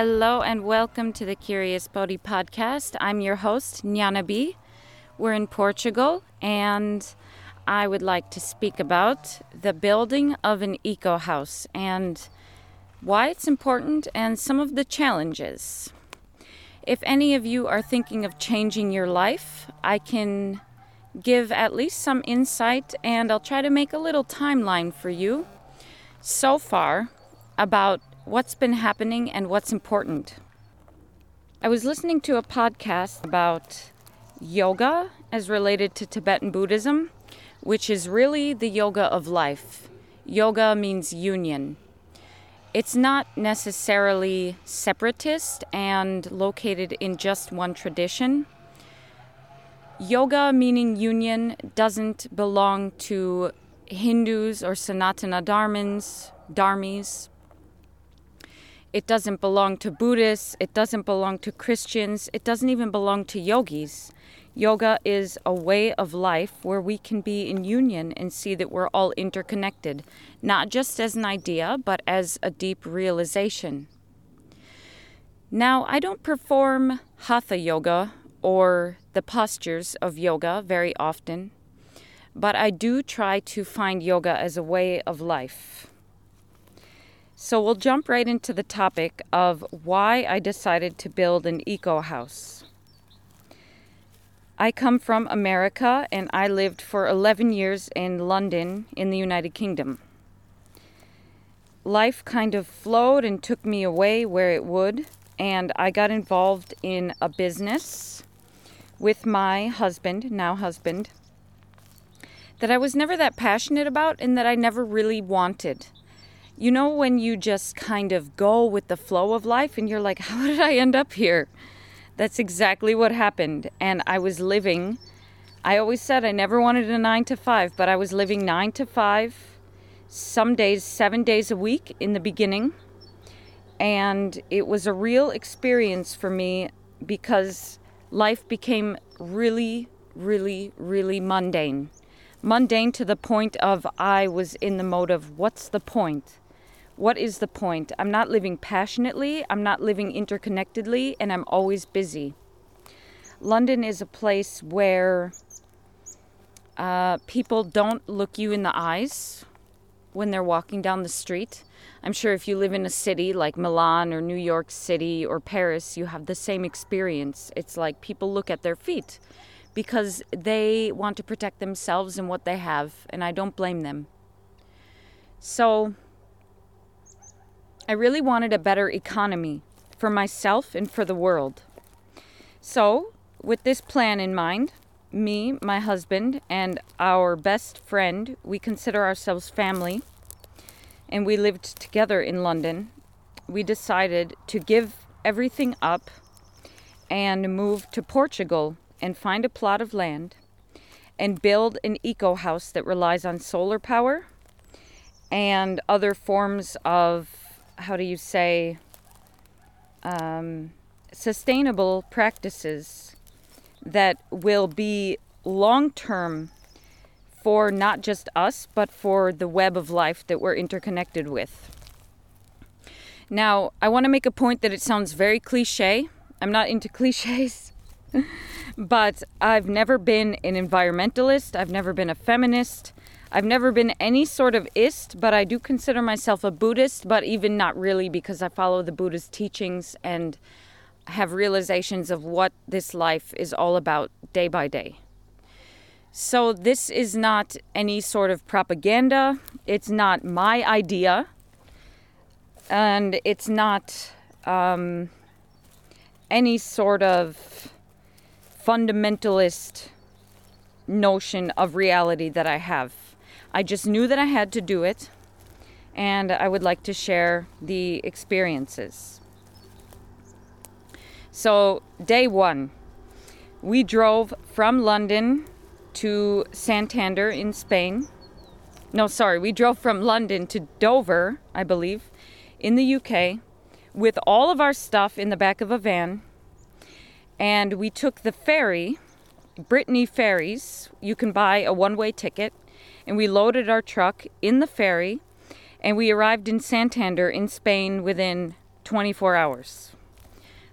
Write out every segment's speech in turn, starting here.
Hello and welcome to the Curious Body podcast. I'm your host, Nyana B. We're in Portugal and I would like to speak about the building of an eco house and why it's important and some of the challenges. If any of you are thinking of changing your life, I can give at least some insight and I'll try to make a little timeline for you so far about what's been happening and what's important. I was listening to a podcast about yoga as related to Tibetan Buddhism, which is really the yoga of life. Yoga means union. It's not necessarily separatist and located in just one tradition. Yoga, meaning union, doesn't belong to Hindus or Sanatana Dharmans, Dharmis, it doesn't belong to Buddhists. It doesn't belong to Christians. It doesn't even belong to yogis. Yoga is a way of life where we can be in union and see that we're all interconnected, not just as an idea, but as a deep realization. Now, I don't perform hatha yoga or the postures of yoga very often, but I do try to find yoga as a way of life. So we'll jump right into the topic of why I decided to build an eco house. I come from America and I lived for 11 years in London in the United Kingdom. Life kind of flowed and took me away where it would, and I got involved in a business with my husband, now husband, that I was never that passionate about and that I never really wanted. You know, when you just kind of go with the flow of life and you're like, how did I end up here? That's exactly what happened. And I was living, I always said I never wanted a nine to five, but I was living nine to five, some days, seven days a week in the beginning. And it was a real experience for me because life became really, really, really mundane. Mundane to the point of I was in the mode of, what's the point? What is the point? I'm not living passionately, I'm not living interconnectedly, and I'm always busy. London is a place where uh, people don't look you in the eyes when they're walking down the street. I'm sure if you live in a city like Milan or New York City or Paris, you have the same experience. It's like people look at their feet because they want to protect themselves and what they have, and I don't blame them. So, I really wanted a better economy for myself and for the world. So, with this plan in mind, me, my husband, and our best friend, we consider ourselves family, and we lived together in London. We decided to give everything up and move to Portugal and find a plot of land and build an eco house that relies on solar power and other forms of how do you say, um, sustainable practices that will be long term for not just us, but for the web of life that we're interconnected with. Now, I want to make a point that it sounds very cliche. I'm not into cliches, but I've never been an environmentalist, I've never been a feminist. I've never been any sort of ist, but I do consider myself a Buddhist, but even not really because I follow the Buddha's teachings and have realizations of what this life is all about day by day. So, this is not any sort of propaganda. It's not my idea. And it's not um, any sort of fundamentalist notion of reality that I have. I just knew that I had to do it, and I would like to share the experiences. So, day one, we drove from London to Santander in Spain. No, sorry, we drove from London to Dover, I believe, in the UK, with all of our stuff in the back of a van. And we took the ferry, Brittany Ferries. You can buy a one way ticket and we loaded our truck in the ferry and we arrived in Santander in Spain within 24 hours.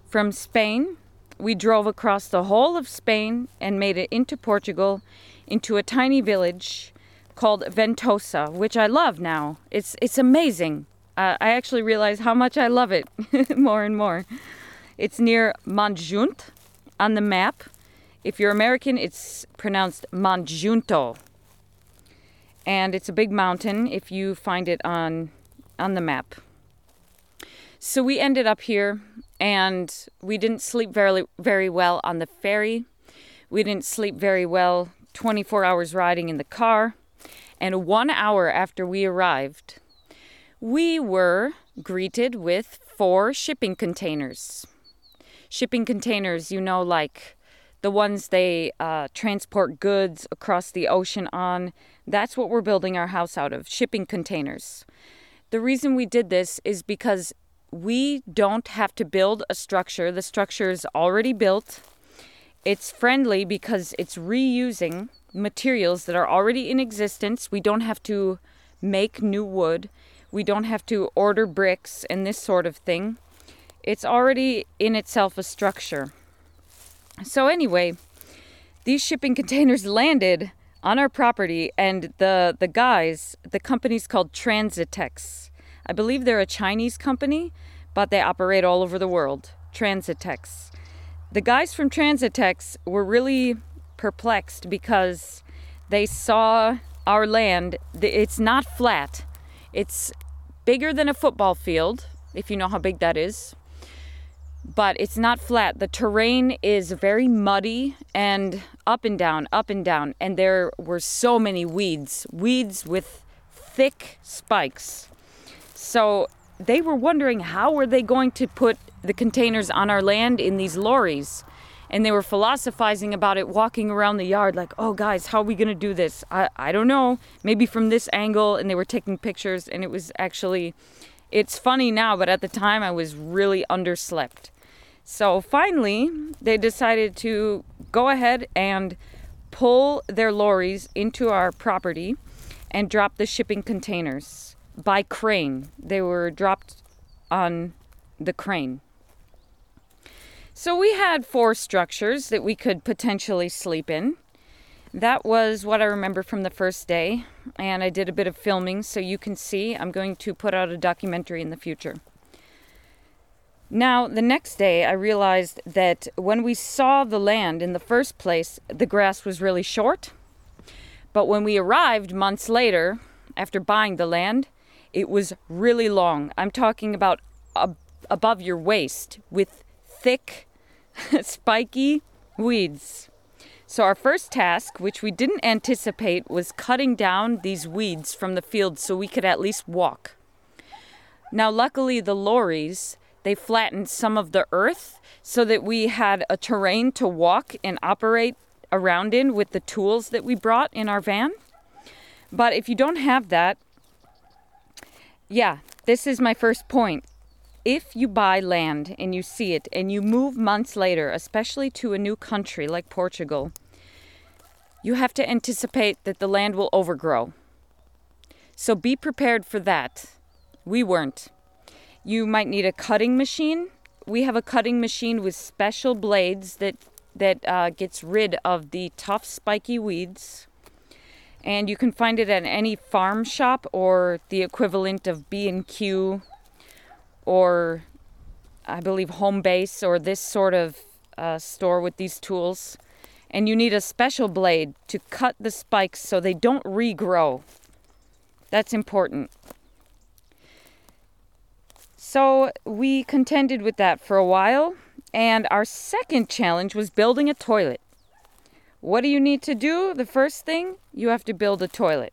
From Spain, we drove across the whole of Spain and made it into Portugal, into a tiny village called Ventosa, which I love now. It's it's amazing. Uh, I actually realize how much I love it more and more. It's near Montjunt on the map. If you're American, it's pronounced Montejunto. And it's a big mountain if you find it on on the map. So we ended up here and we didn't sleep very very well on the ferry. We didn't sleep very well 24 hours riding in the car. And 1 hour after we arrived, we were greeted with four shipping containers. Shipping containers, you know, like the ones they uh, transport goods across the ocean on. That's what we're building our house out of shipping containers. The reason we did this is because we don't have to build a structure. The structure is already built. It's friendly because it's reusing materials that are already in existence. We don't have to make new wood. We don't have to order bricks and this sort of thing. It's already in itself a structure. So, anyway, these shipping containers landed on our property, and the, the guys, the company's called Transitex. I believe they're a Chinese company, but they operate all over the world. Transitex. The guys from Transitex were really perplexed because they saw our land. It's not flat, it's bigger than a football field, if you know how big that is. But it's not flat. The terrain is very muddy and up and down, up and down. And there were so many weeds, weeds with thick spikes. So they were wondering how were they going to put the containers on our land in these lorries and they were philosophizing about it walking around the yard like oh guys how are we going to do this I, I don't know maybe from this angle and they were taking pictures and it was actually it's funny now but at the time i was really underslept so finally they decided to go ahead and pull their lorries into our property and drop the shipping containers by crane they were dropped on the crane so we had four structures that we could potentially sleep in. That was what I remember from the first day, and I did a bit of filming so you can see. I'm going to put out a documentary in the future. Now, the next day, I realized that when we saw the land in the first place, the grass was really short. But when we arrived months later, after buying the land, it was really long. I'm talking about ab- above your waist with thick, spiky weeds. So, our first task, which we didn't anticipate, was cutting down these weeds from the field so we could at least walk. Now, luckily, the lorries they flattened some of the earth so that we had a terrain to walk and operate around in with the tools that we brought in our van. But if you don't have that, yeah, this is my first point if you buy land and you see it and you move months later, especially to a new country like Portugal, you have to anticipate that the land will overgrow. So be prepared for that. We weren't. You might need a cutting machine. We have a cutting machine with special blades that that uh, gets rid of the tough, spiky weeds. And you can find it at any farm shop or the equivalent of B and Q or I believe Homebase or this sort of uh, store with these tools. And you need a special blade to cut the spikes so they don't regrow. That's important. So we contended with that for a while. And our second challenge was building a toilet. What do you need to do? The first thing, you have to build a toilet.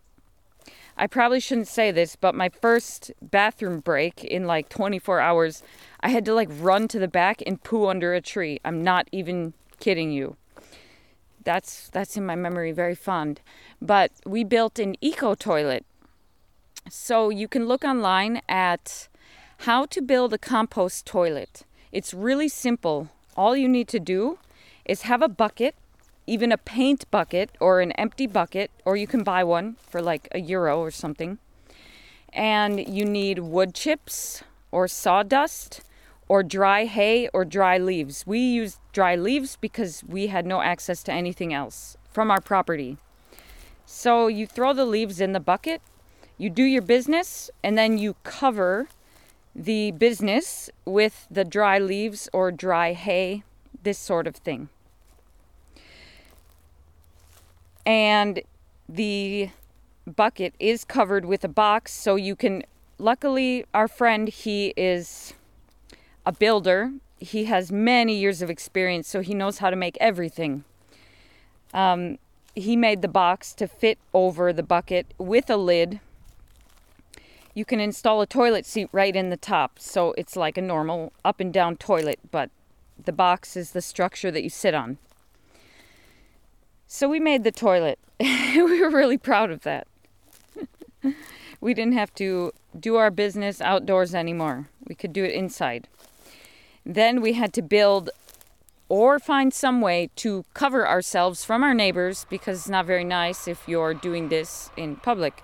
I probably shouldn't say this, but my first bathroom break in like 24 hours, I had to like run to the back and poo under a tree. I'm not even kidding you. That's that's in my memory very fond. But we built an eco toilet. So you can look online at how to build a compost toilet. It's really simple. All you need to do is have a bucket even a paint bucket or an empty bucket, or you can buy one for like a euro or something. And you need wood chips or sawdust or dry hay or dry leaves. We used dry leaves because we had no access to anything else from our property. So you throw the leaves in the bucket, you do your business, and then you cover the business with the dry leaves or dry hay, this sort of thing. And the bucket is covered with a box so you can luckily our friend he is a builder. He has many years of experience so he knows how to make everything. Um, he made the box to fit over the bucket with a lid you can install a toilet seat right in the top so it's like a normal up and down toilet but the box is the structure that you sit on so we made the toilet we were really proud of that we didn't have to do our business outdoors anymore. We could do it inside. Then we had to build or find some way to cover ourselves from our neighbors because it's not very nice if you're doing this in public.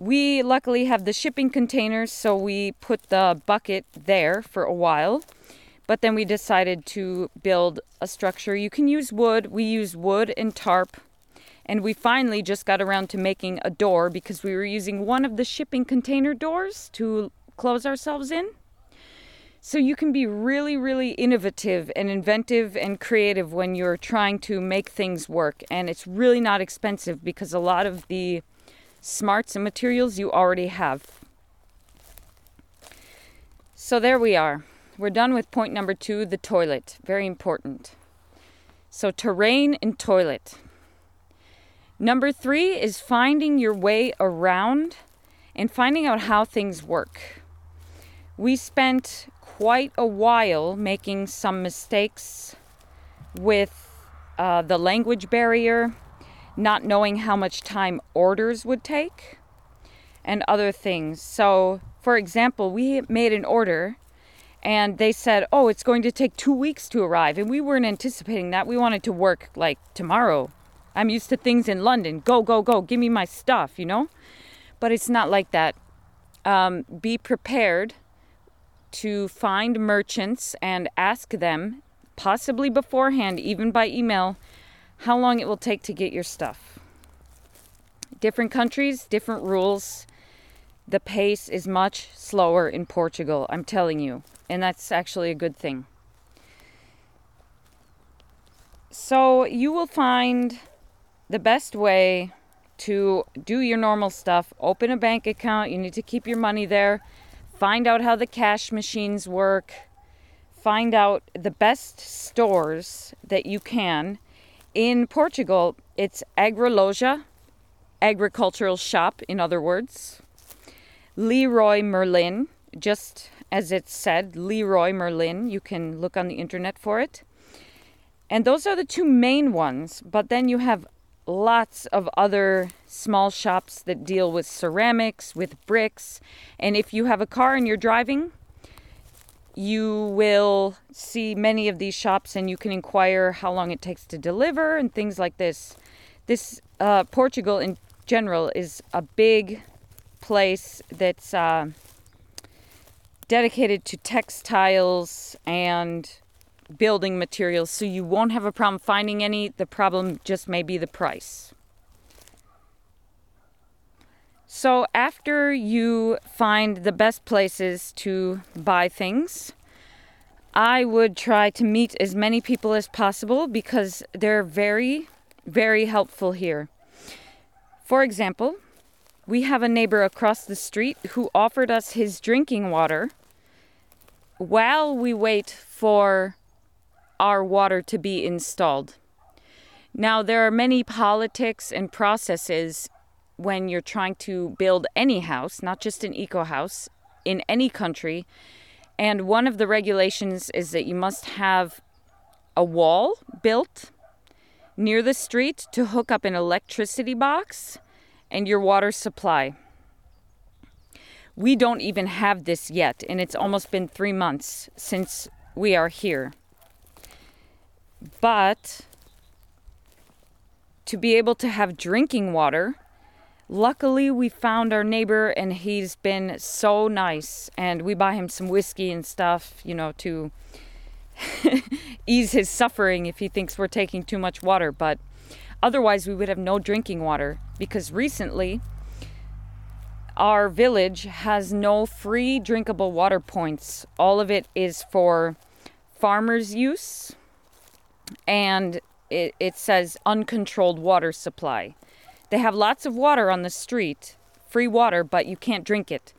We luckily have the shipping containers, so we put the bucket there for a while. But then we decided to build a structure. You can use wood. We use wood and tarp and we finally just got around to making a door because we were using one of the shipping container doors to close ourselves in. So you can be really, really innovative and inventive and creative when you're trying to make things work. And it's really not expensive because a lot of the smarts and materials you already have. So there we are. We're done with point number two the toilet. Very important. So, terrain and toilet. Number three is finding your way around and finding out how things work. We spent quite a while making some mistakes with uh, the language barrier, not knowing how much time orders would take, and other things. So, for example, we made an order and they said, oh, it's going to take two weeks to arrive. And we weren't anticipating that. We wanted to work like tomorrow I'm used to things in London. Go, go, go. Give me my stuff, you know? But it's not like that. Um, be prepared to find merchants and ask them, possibly beforehand, even by email, how long it will take to get your stuff. Different countries, different rules. The pace is much slower in Portugal, I'm telling you. And that's actually a good thing. So you will find the best way to do your normal stuff open a bank account you need to keep your money there find out how the cash machines work find out the best stores that you can in portugal it's agroloja agricultural shop in other words leroy merlin just as it said leroy merlin you can look on the internet for it and those are the two main ones but then you have lots of other small shops that deal with ceramics, with bricks. And if you have a car and you're driving, you will see many of these shops and you can inquire how long it takes to deliver and things like this. This uh, Portugal in general is a big place that's uh, dedicated to textiles and building materials, so you won't have a problem finding any. The problem just may be the price. So, after you find the best places to buy things, I would try to meet as many people as possible because they're very, very helpful here. For example, we have a neighbor across the street who offered us his drinking water while we wait for our water to be installed. Now, there are many politics and processes when you're trying to build any house, not just an eco house, in any country. And one of the regulations is that you must have a wall built near the street to hook up an electricity box and your water supply. We don't even have this yet, and it's almost been three months since we are here. But to be able to have drinking water, luckily we found our neighbor and he's been so nice and we buy him some whiskey and stuff you know to ease his suffering if he thinks we're taking too much water but otherwise we would have no drinking water because recently our village has no free drinkable water points. All of it is for farmers use and it, it says uncontrolled water supply they have lots of water on the street, free water, but you can't drink it.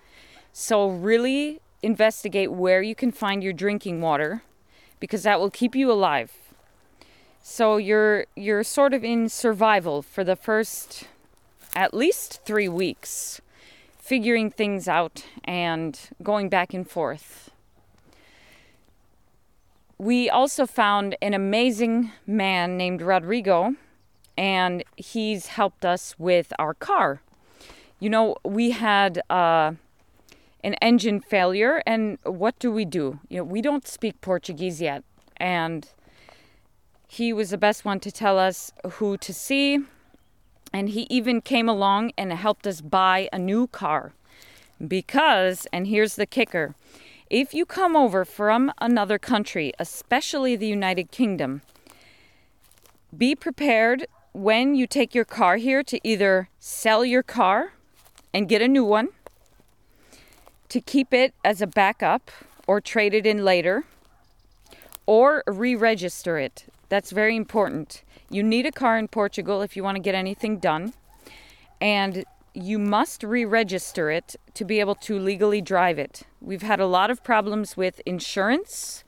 So, really investigate where you can find your drinking water because that will keep you alive. So you're you're sort of in survival for the first at least 3 weeks figuring things out and going back and forth. We also found an amazing man named Rodrigo and he's helped us with our car. You know, we had uh, an engine failure, and what do we do? You know, we don't speak Portuguese yet, and he was the best one to tell us who to see, and he even came along and helped us buy a new car. Because, and here's the kicker if you come over from another country, especially the United Kingdom, be prepared when you take your car here to either sell your car and get a new one, to keep it as a backup or trade it in later, or re register it. That's very important. You need a car in Portugal if you want to get anything done, and you must re register it to be able to legally drive it. We've had a lot of problems with insurance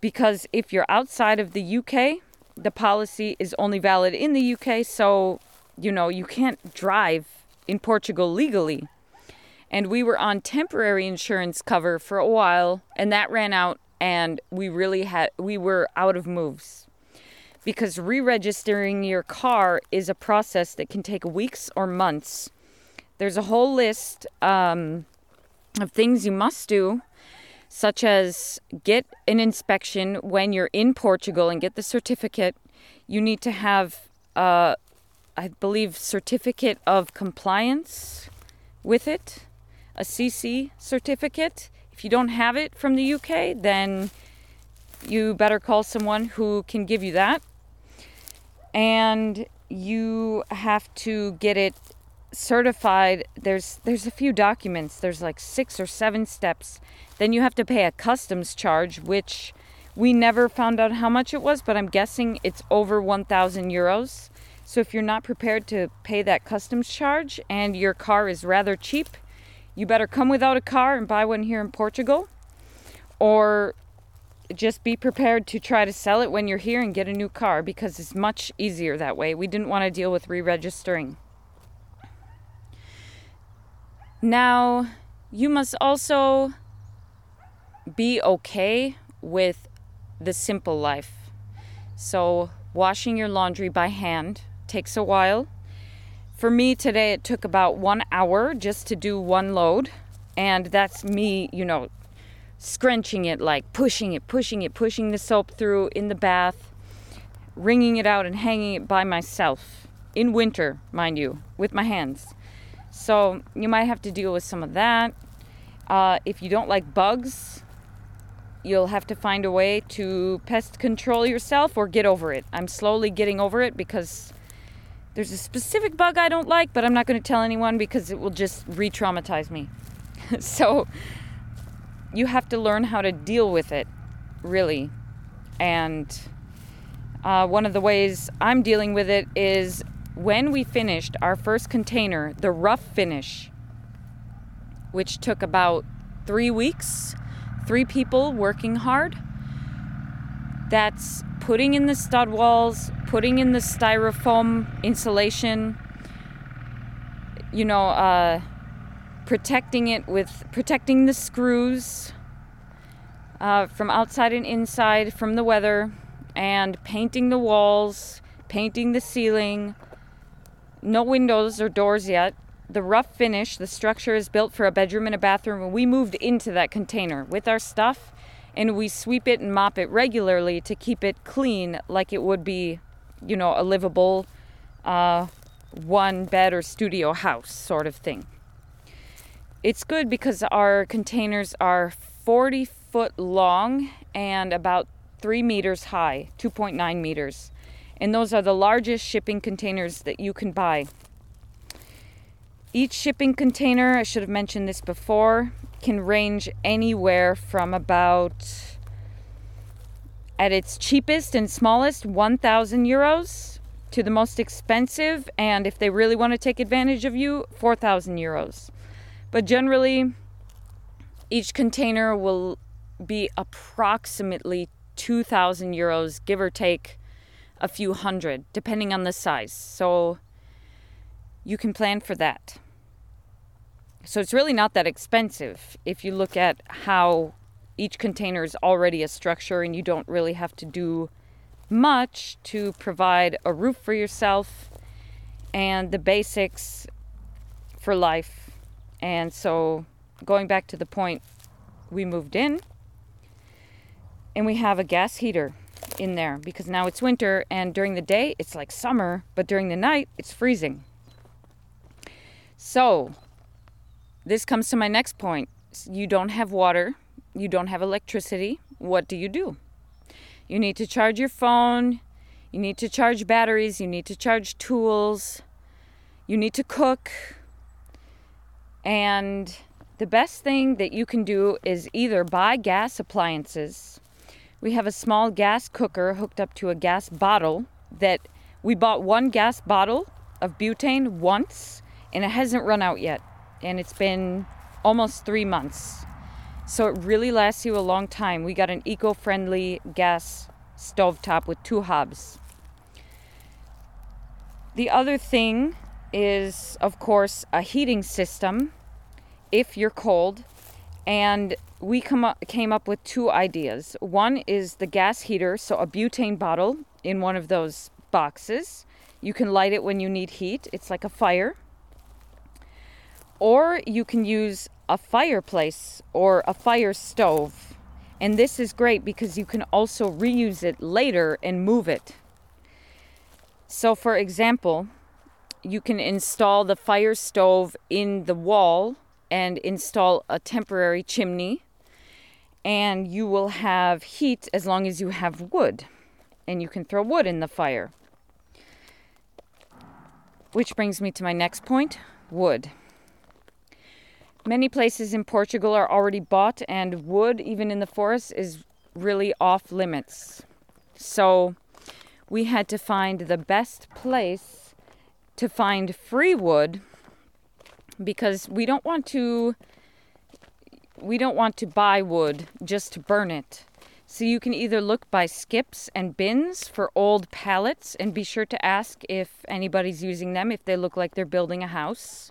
because if you're outside of the UK, the policy is only valid in the UK, so you know, you can't drive in Portugal legally. And we were on temporary insurance cover for a while, and that ran out, and we really had we were out of moves. Because re-registering your car is a process that can take weeks or months. There's a whole list um, of things you must do such as get an inspection when you're in Portugal and get the certificate. You need to have, uh, I believe, certificate of compliance with it, a CC certificate. If you don't have it from the UK, then you better call someone who can give you that. And you have to get it certified there's there's a few documents there's like six or seven steps then you have to pay a customs charge which we never found out how much it was but i'm guessing it's over 1000 euros. So if you're not prepared to pay that customs charge and your car is rather cheap you better come without a car and buy one here in portugal or just be prepared to try to sell it when you're here and get a new car because it's much easier that way. We didn't want to deal with re-registering. Now, you must also be okay with the simple life. So, washing your laundry by hand takes a while. For me today, it took about one hour just to do one load. And that's me, you know, scrunching it, like pushing it, pushing it, pushing the soap through in the bath, wringing it out, and hanging it by myself. In winter, mind you, with my hands. So you might have to deal with some of that. Uh, if you don't like bugs, you'll have to find a way to pest control yourself or get over it. I'm slowly getting over it because there's a specific bug I don't like, but I'm not going to tell anyone because it will just re traumatize me. so you have to learn how to deal with it, really. And uh, one of the ways I'm dealing with it is when we finished our first container, the rough finish, which took about three weeks, three people working hard, that's putting in the stud walls, putting in the styrofoam insulation, you know, uh, protecting it with protecting the screws uh, from outside and inside from the weather, and painting the walls, painting the ceiling, no windows or doors yet. The rough finish, the structure is built for a bedroom and a bathroom, and we moved into that container with our stuff and we sweep it and mop it regularly to keep it clean like it would be, you know, a livable uh, one bed or studio house sort of thing. It's good because our containers are 40 foot long and about 3 meters high, 2.9 meters. And those are the largest shipping containers that you can buy. Each shipping container, I should have mentioned this before, can range anywhere from about, at its cheapest and smallest, 1,000 euros to the most expensive, and if they really want to take advantage of you, 4,000 euros. But generally, each container will be approximately 2,000 euros, give or take a few hundred, depending on the size. So you can plan for that. So it's really not that expensive if you look at how each container is already a structure and you don't really have to do much to provide a roof for yourself and the basics for life. And so, going back to the point, we moved in and we have a gas heater in there because now it's winter and during the day it's like summer, but during the night it's freezing. So, this comes to my next point. You don't have water, you don't have electricity. What do you do? You need to charge your phone, you need to charge batteries, you need to charge tools, you need to cook. And the best thing that you can do is either buy gas appliances. We have a small gas cooker hooked up to a gas bottle that we bought one gas bottle of butane once and it hasn't run out yet and it's been almost three months. So it really lasts you a long time. We got an eco friendly gas stovetop with two hobs. The other thing is, of course, a heating system if you're cold. And we come up, came up with two ideas. One is the gas heater, so a butane bottle in one of those boxes. You can light it when you need heat, it's like a fire. Or you can use a fireplace or a fire stove. And this is great because you can also reuse it later and move it. So, for example, you can install the fire stove in the wall and install a temporary chimney, and you will have heat as long as you have wood, and you can throw wood in the fire. Which brings me to my next point wood. Many places in Portugal are already bought, and wood, even in the forest, is really off limits. So we had to find the best place to find free wood because we don't want to we don't want to buy wood just to burn it. So you can either look by skips and bins for old pallets and be sure to ask if anybody's using them if they look like they're building a house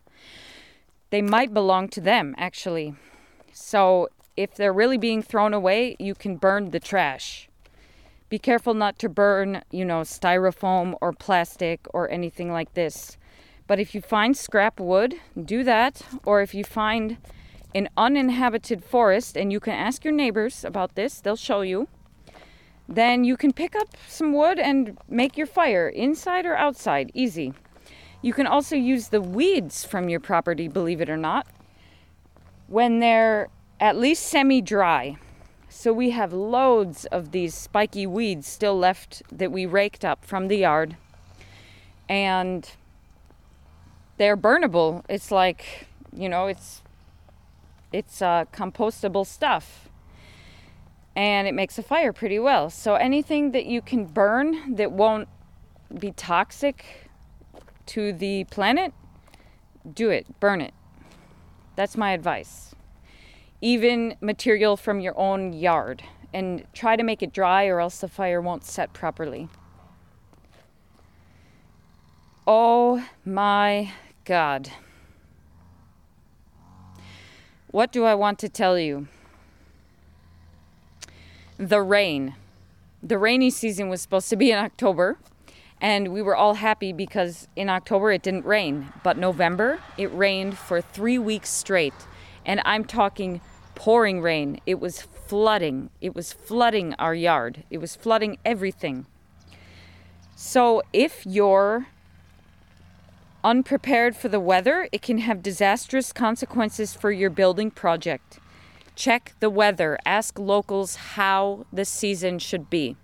they might belong to them, actually. So if they're really being thrown away, you can burn the trash. Be careful not to burn, you know, styrofoam or plastic or anything like this. But if you find scrap wood, do that. Or if you find an uninhabited forest, and you can ask your neighbors about this, they'll show you, then you can pick up some wood and make your fire inside or outside. Easy. You can also use the weeds from your property, believe it or not, when they're at least semi dry. So we have loads of these spiky weeds still left that we raked up from the yard. And they're burnable. It's like, you know, it's it's uh, compostable stuff. And it makes a fire pretty well. So anything that you can burn that won't be toxic to the planet, do it, burn it. That's my advice. Even material from your own yard and try to make it dry or else the fire won't set properly. Oh my God. What do I want to tell you? The rain. The rainy season was supposed to be in October. And we were all happy because in October it didn't rain, but November it rained for three weeks straight. And I'm talking pouring rain. It was flooding. It was flooding our yard. It was flooding everything. So if you're unprepared for the weather, it can have disastrous consequences for your building project. Check the weather. Ask locals how the season should be.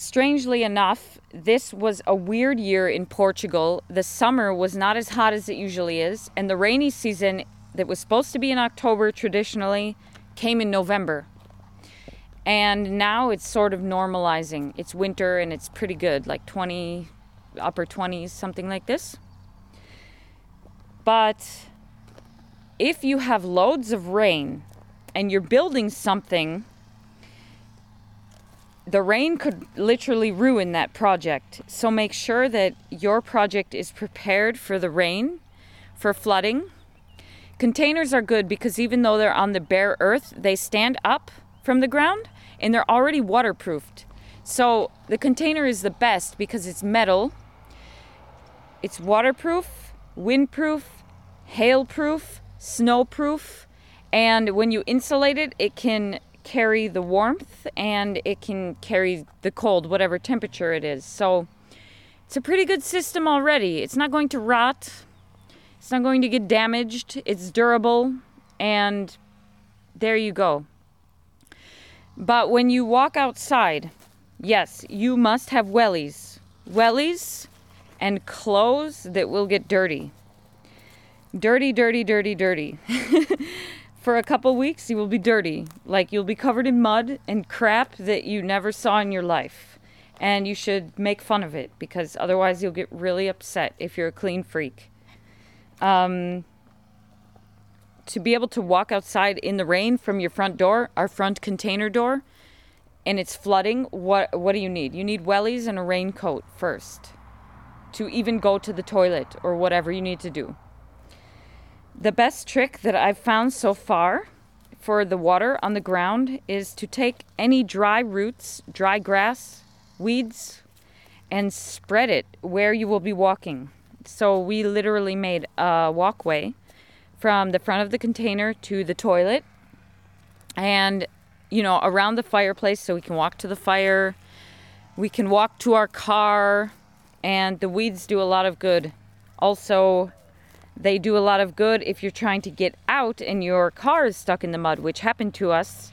Strangely enough, this was a weird year in Portugal. The summer was not as hot as it usually is, and the rainy season that was supposed to be in October traditionally came in November. And now it's sort of normalizing. It's winter and it's pretty good, like 20, upper 20s, something like this. But if you have loads of rain and you're building something the rain could literally ruin that project. So make sure that your project is prepared for the rain, for flooding. Containers are good because even though they're on the bare earth, they stand up from the ground and they're already waterproofed. So the container is the best because it's metal, it's waterproof, windproof, hailproof, snowproof, and when you insulate it, it can carry the warmth and it can carry the cold, whatever temperature it is. So it's a pretty good system already. It's not going to rot, it's not going to get damaged, it's durable, and there you go. But when you walk outside, yes, you must have wellies. Wellies and clothes that will get dirty. Dirty, dirty, dirty, dirty. for a couple weeks, you will be dirty. Like you'll be covered in mud and crap that you never saw in your life. And you should make fun of it because otherwise you'll get really upset if you're a clean freak. Um, to be able to walk outside in the rain from your front door, our front container door, and it's flooding, what what do you need? You need wellies and a raincoat first to even go to the toilet or whatever you need to do. The best trick that I've found so far for the water on the ground is to take any dry roots, dry grass, weeds, and spread it where you will be walking. So we literally made a walkway from the front of the container to the toilet and you know around the fireplace so we can walk to the fire we can walk to our car and the weeds do a lot of good also they do a lot of good if you're trying to get out and your car is stuck in the mud, which happened to us.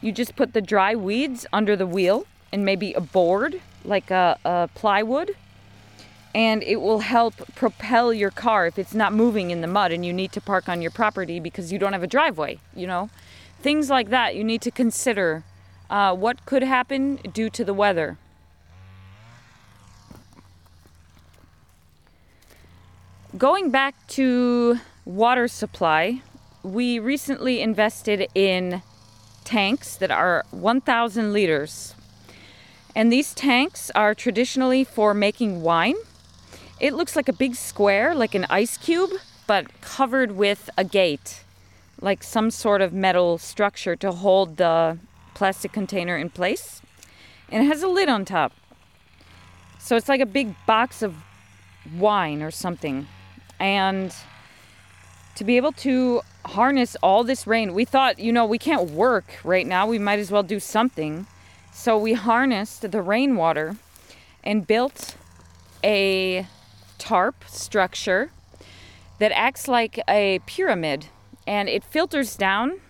You just put the dry weeds under the wheel and maybe a board, like a, a plywood, and it will help propel your car if it's not moving in the mud and you need to park on your property because you don't have a driveway, you know? Things like that you need to consider uh, what could happen due to the weather. Going back to water supply, we recently invested in tanks that are 1,000 liters. And these tanks are traditionally for making wine. It looks like a big square, like an ice cube, but covered with a gate, like some sort of metal structure to hold the plastic container in place. And it has a lid on top. So it's like a big box of wine or something and to be able to harness all this rain, we thought, you know, we can't work right now. We might as well do something. So we harnessed the rainwater and built a tarp structure that acts like a pyramid and it filters down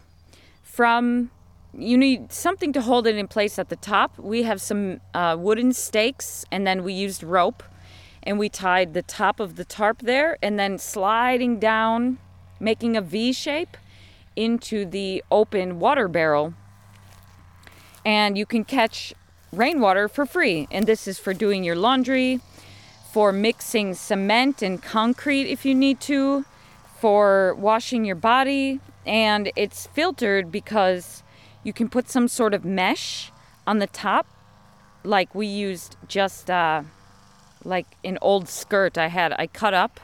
from you need something to hold it in place at the top we have some uh, wooden stakes and then we used rope and we tied the top of the tarp there and then sliding down, making a V shape into the open water barrel. And you can catch rainwater for free. And this is for doing your laundry, for mixing cement and concrete if you need to, for washing your body. And it's filtered because you can put some sort of mesh on the top, like we used just. Uh, like an old skirt I had, I cut up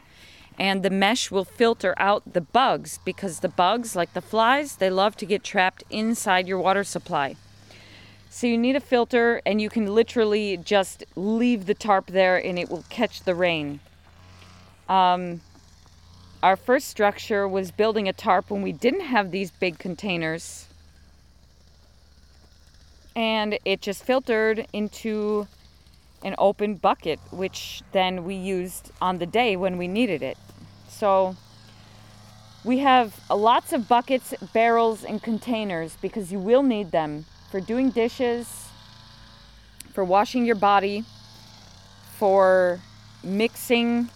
and the mesh will filter out the bugs because the bugs, like the flies, they love to get trapped inside your water supply. So you need a filter and you can literally just leave the tarp there and it will catch the rain. Um, our first structure was building a tarp when we didn't have these big containers. And it just filtered into an open bucket, which then we used on the day when we needed it. So we have lots of buckets, barrels, and containers because you will need them for doing dishes, for washing your body, for mixing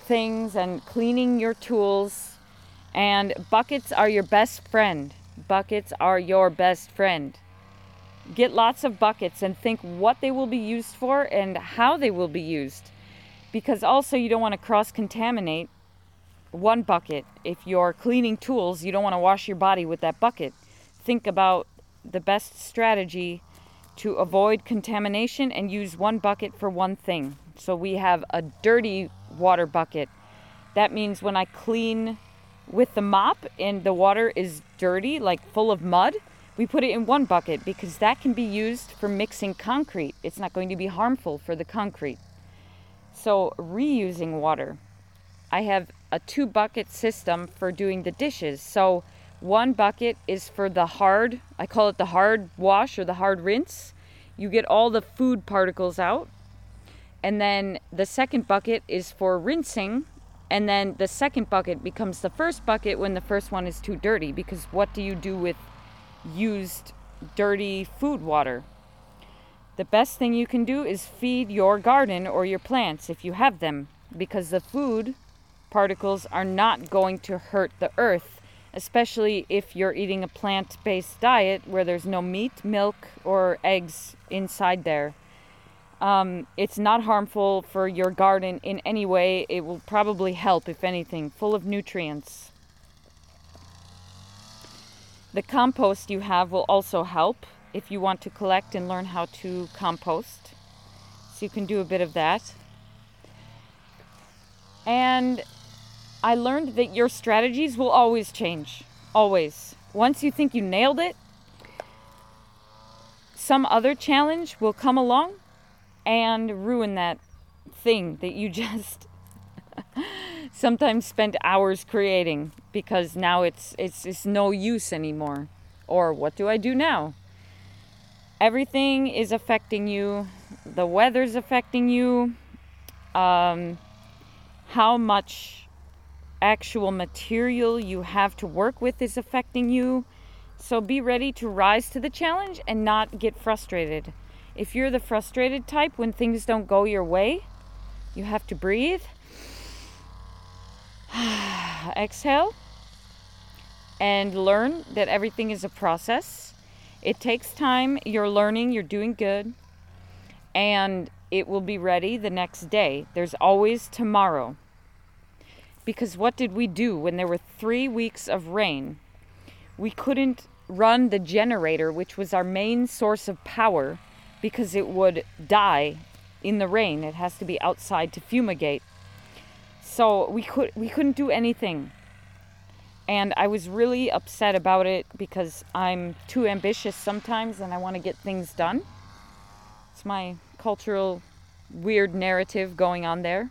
things and cleaning your tools. And buckets are your best friend. Buckets are your best friend. Get lots of buckets and think what they will be used for and how they will be used. Because also, you don't want to cross contaminate one bucket. If you're cleaning tools, you don't want to wash your body with that bucket. Think about the best strategy to avoid contamination and use one bucket for one thing. So we have a dirty water bucket. That means when I clean with the mop and the water is dirty, like full of mud, we put it in one bucket because that can be used for mixing concrete. It's not going to be harmful for the concrete. So, reusing water. I have a two bucket system for doing the dishes. So, one bucket is for the hard, I call it the hard wash or the hard rinse. You get all the food particles out. And then the second bucket is for rinsing. And then the second bucket becomes the first bucket when the first one is too dirty. Because what do you do with used dirty food water. The best thing you can do is feed your garden or your plants if you have them, because the food particles are not going to hurt the earth, especially if you're eating a plant based diet where there's no meat, milk, or eggs inside there. Um, it's not harmful for your garden in any way. It will probably help, if anything, full of nutrients. The compost you have will also help if you want to collect and learn how to compost. So you can do a bit of that. And I learned that your strategies will always change. Always. Once you think you nailed it, some other challenge will come along and ruin that thing that you just sometimes spend hours creating because now it's it's it's no use anymore. Or what do I do now? Everything is affecting you. The weather's affecting you. Um, how much actual material you have to work with is affecting you. So be ready to rise to the challenge and not get frustrated. If you're the frustrated type when things don't go your way, you have to breathe exhale and learn that everything is a process. It takes time. You're learning, you're doing good, and it will be ready the next day. There's always tomorrow. Because what did we do when there were three weeks of rain? We couldn't run the generator, which was our main source of power, because it would die in the rain. It has to be outside to fumigate. So we could we couldn't do anything. And I was really upset about it because I'm too ambitious sometimes and I want to get things done. It's my cultural weird narrative going on there.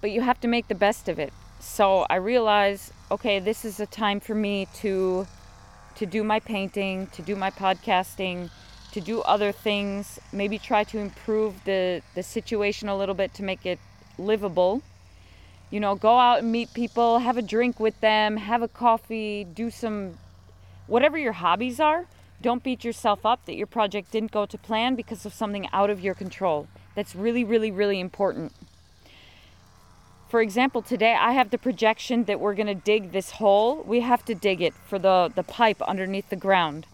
But you have to make the best of it. So I realize, okay, this is a time for me to to do my painting, to do my podcasting, to do other things, maybe try to improve the the situation a little bit to make it livable. You know, go out and meet people, have a drink with them, have a coffee, do some whatever your hobbies are. Don't beat yourself up that your project didn't go to plan because of something out of your control. That's really, really, really important. For example, today I have the projection that we're going to dig this hole. We have to dig it for the, the pipe underneath the ground.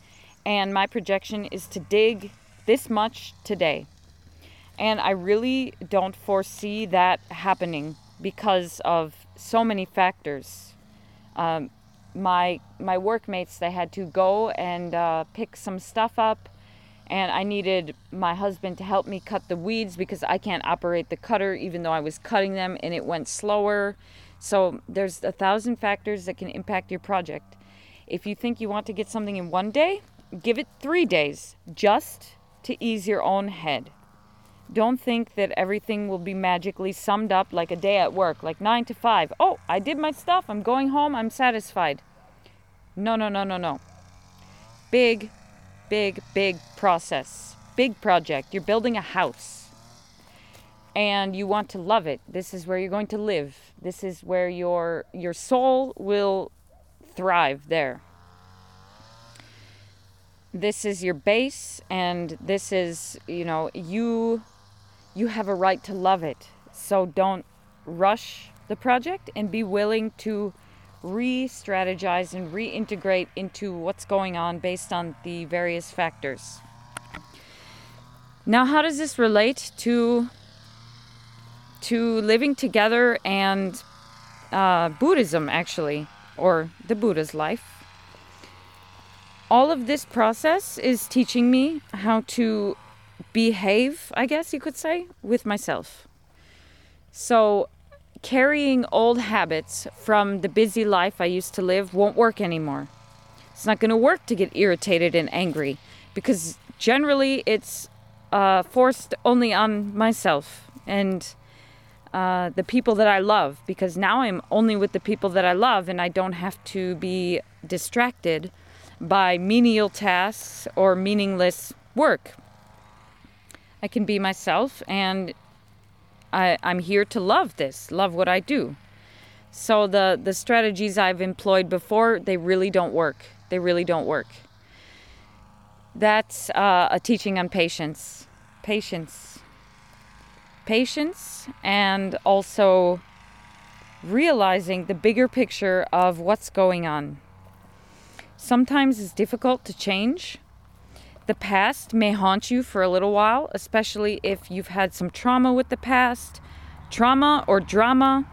And my projection is to dig this much today. And I really don't foresee that happening because of so many factors. Um, my my workmates they had to go and uh, pick some stuff up, and I needed my husband to help me cut the weeds because I can't operate the cutter even though I was cutting them and it went slower. So there's a thousand factors that can impact your project. If you think you want to get something in one day, give it three days just to ease your own head. Don't think that everything will be magically summed up like a day at work, like 9 to 5. Oh, I did my stuff. I'm going home. I'm satisfied. No, no, no, no, no. Big, big, big process. big project. You're building a house. And you want to love it. This is where you're going to live. This is where your your soul will thrive there. This is your base and this is, you know, you you have a right to love it. So don't rush the project and be willing to re strategize and reintegrate into what's going on based on the various factors. Now, how does this relate to, to living together and uh, Buddhism, actually, or the Buddha's life? All of this process is teaching me how to behave, I guess you could say, with myself. So, carrying old habits from the busy life I used to live won't work anymore. It's not going to work to get irritated and angry because generally it's uh, forced only on myself and uh, the people that I love because now I'm only with the people that I love and I don't have to be distracted by menial tasks or meaningless work. I can be myself and I, I'm here to love this, love what I do. So the the strategies I've employed before, they really don't work. They really don't work. That's uh, a teaching on patience, patience, patience, and also realizing the bigger picture of what's going on. Sometimes it's difficult to change the past may haunt you for a little while, especially if you've had some trauma with the past, trauma or drama,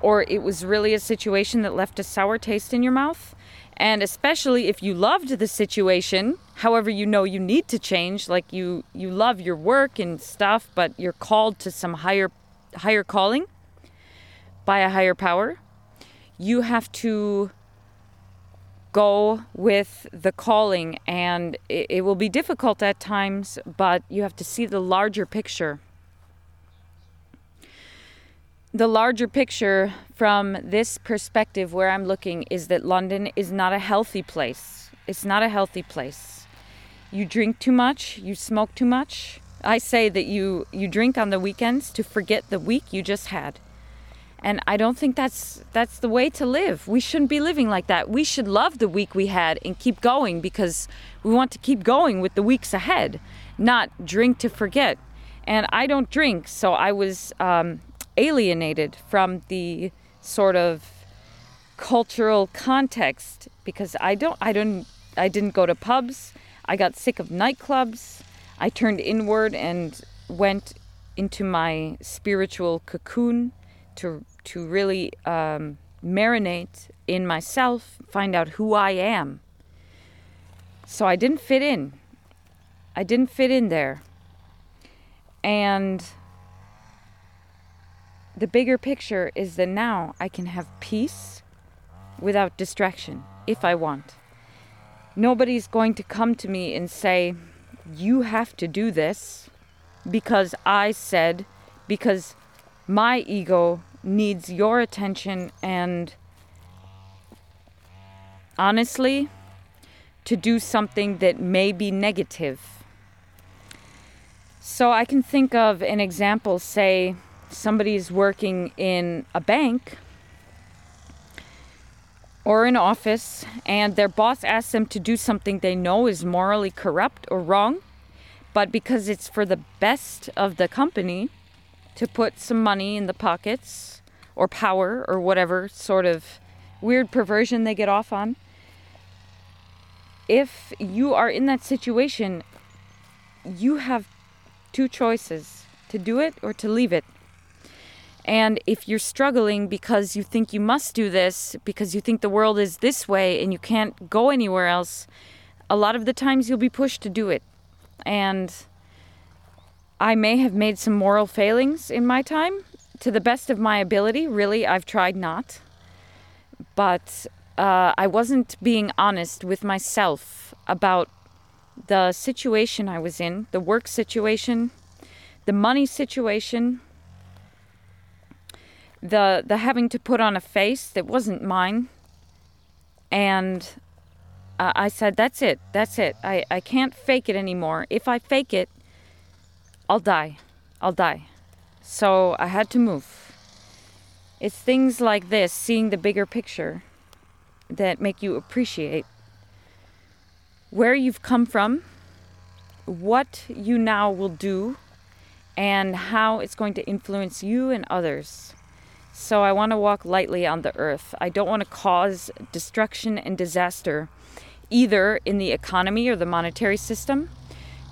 or it was really a situation that left a sour taste in your mouth. And especially if you loved the situation, however you know you need to change, like you you love your work and stuff, but you're called to some higher higher calling by a higher power, you have to go with the calling and it, it, will be difficult at times but you have to see the larger picture. The larger picture from this perspective where i'm looking is that london is not a healthy place. It's not a healthy place. You drink too much you smoke too much. I say that you you drink on the weekends to forget the week you just had and I don't think that's that's the way to live. We shouldn't be living like that. We should love the week we had and keep going because we want to keep going with the weeks ahead, not drink to forget. And I don't drink, so I was um, alienated from the sort of cultural context because I don't I don't I didn't go to pubs. I got sick of nightclubs. I turned inward and went into my spiritual cocoon to to really um, marinate in myself, find out who I am. So I didn't fit in. I didn't fit in there. And the bigger picture is that now I can have peace without distraction if I want. Nobody's going to come to me and say, You have to do this because I said, because my ego needs your attention and honestly to do something that may be negative. So I can think of an example say somebody's working in a bank or an office and their boss asks them to do something they know is morally corrupt or wrong, but because it's for the best of the company, to put some money in the pockets or power or whatever sort of weird perversion they get off on. If you are in that situation, you have two choices to do it or to leave it. And if you're struggling because you think you must do this, because you think the world is this way and you can't go anywhere else, a lot of the times you'll be pushed to do it. And I may have made some moral failings in my time. To the best of my ability, really, I've tried not. But uh, I wasn't being honest with myself about the situation I was in, the work situation, the money situation, the the having to put on a face that wasn't mine. And uh, I said, "That's it. That's it. I I can't fake it anymore. If I fake it, I'll die. I'll die. So I had to move. It's things like this, seeing the bigger picture, that make you appreciate where you've come from, what you now will do, and how it's going to influence you and others. So I want to walk lightly on the earth. I don't want to cause destruction and disaster either in the economy or the monetary system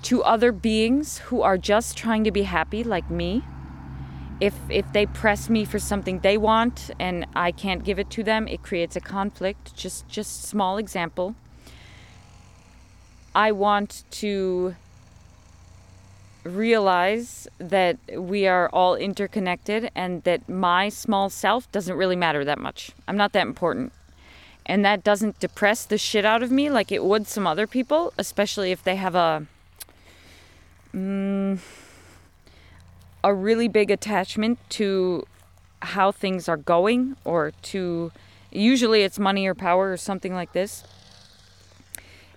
to other beings who are just trying to be happy like me. If if they press me for something they want and I can't give it to them, it creates a conflict. Just just small example. I want to realize that we are all interconnected and that my small self doesn't really matter that much. I'm not that important. And that doesn't depress the shit out of me like it would some other people, especially if they have a mm, a really big attachment to how things are going or to usually it's money or power or something like this.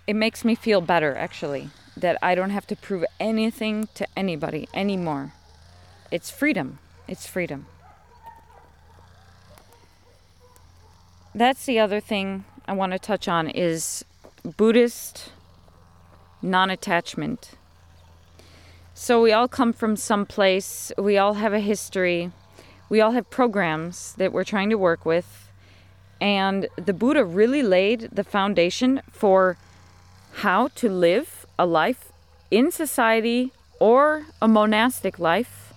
It makes me feel better actually that I don't have to prove anything to anybody anymore. It's freedom. It's freedom. That's the other thing I want to touch on is Buddhist non-attachment. So we all come from some place, we all have a history, we all have programs that we're trying to work with. And the Buddha really laid the foundation for how to live a life in society or a monastic life,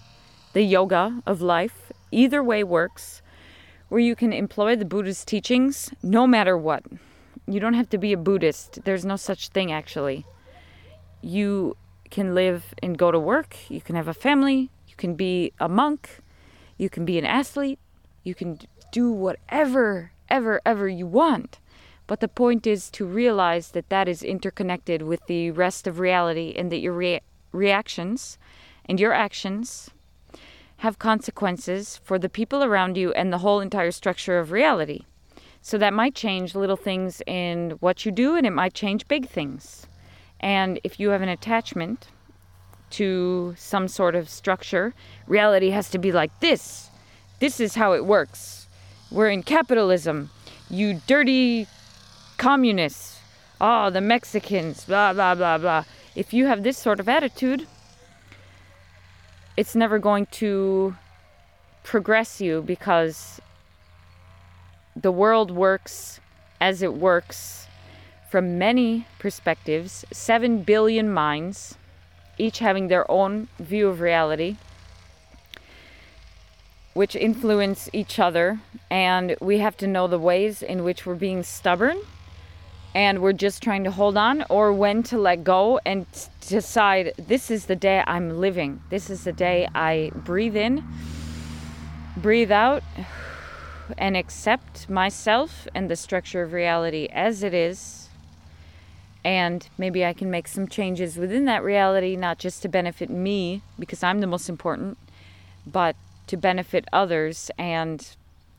the yoga of life, either way works, where you can employ the Buddha's teachings no matter what. You don't have to be a Buddhist, there's no such thing actually. You can live and go to work, you can have a family, you can be a monk, you can be an athlete, you can do whatever, ever, ever you want. But the point is to realize that that is interconnected with the rest of reality and that your rea- reactions and your actions have consequences for the people around you and the whole entire structure of reality. So that might change little things in what you do and it might change big things. And if you have an attachment to some sort of structure, reality has to be like this. This is how it works. We're in capitalism. You dirty communists, oh, the Mexicans, blah, blah, blah, blah. If you have this sort of attitude, it's never going to progress you because the world works as it works from many perspectives, 7 billion minds, each having their own view of reality which influence each other, and we have to know the ways in which we're being stubborn and we're just trying to hold on, or when to let go and decide this is the day I'm living. This is the day I breathe in, breathe out, and accept myself and the structure of reality as it is. And maybe I can make some changes within that reality, not just to benefit me, because I'm the most important, but to benefit others and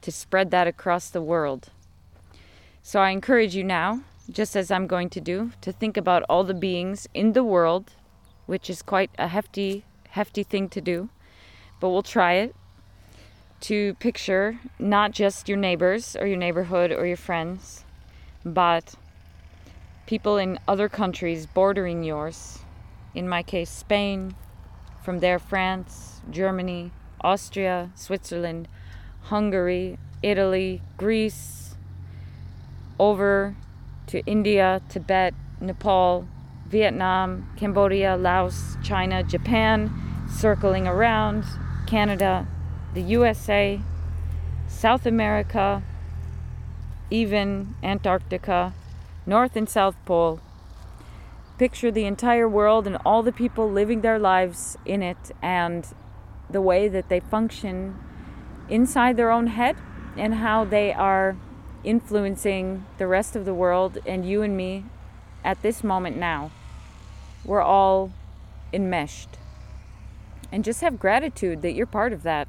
to spread that across the world. So I encourage you now just as I'm going to do, to think about all the beings in the world, which is quite a hefty, hefty thing to do, but we'll try it. To picture not just your neighbors or your neighborhood or your friends, but people in other countries bordering yours. In my case, Spain, from there, France, Germany, Austria, Switzerland, Hungary, Italy, Greece, over to India, Tibet, Nepal, Vietnam, Cambodia, Laos, China, Japan, circling around, Canada, the USA, South America, even Antarctica, North and South Pole. Picture the entire world and all the people living their lives in it and the way that they function inside their own head and how they are influencing the rest of the world and you and me at this moment now. We're all enmeshed. And just have gratitude that you're part of that.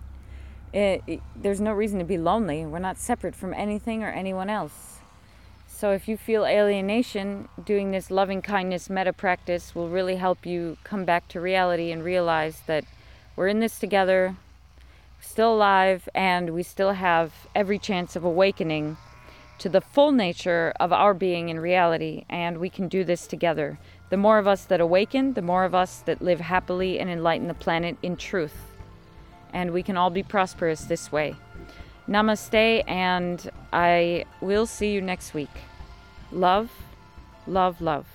It, it, there's no reason to be lonely. We're not separate from anything or anyone else. So if you feel alienation, doing this loving kindness metta practice will really help you come back to reality and realize that we're in this together, still alive, and we still have every chance of awakening to the full nature of our being in reality, and we can do this together. The more of us that awaken, the more of us that live happily and enlighten the planet in truth. And we can all be prosperous this way. Namaste, and I will see you next week. Love, love, love.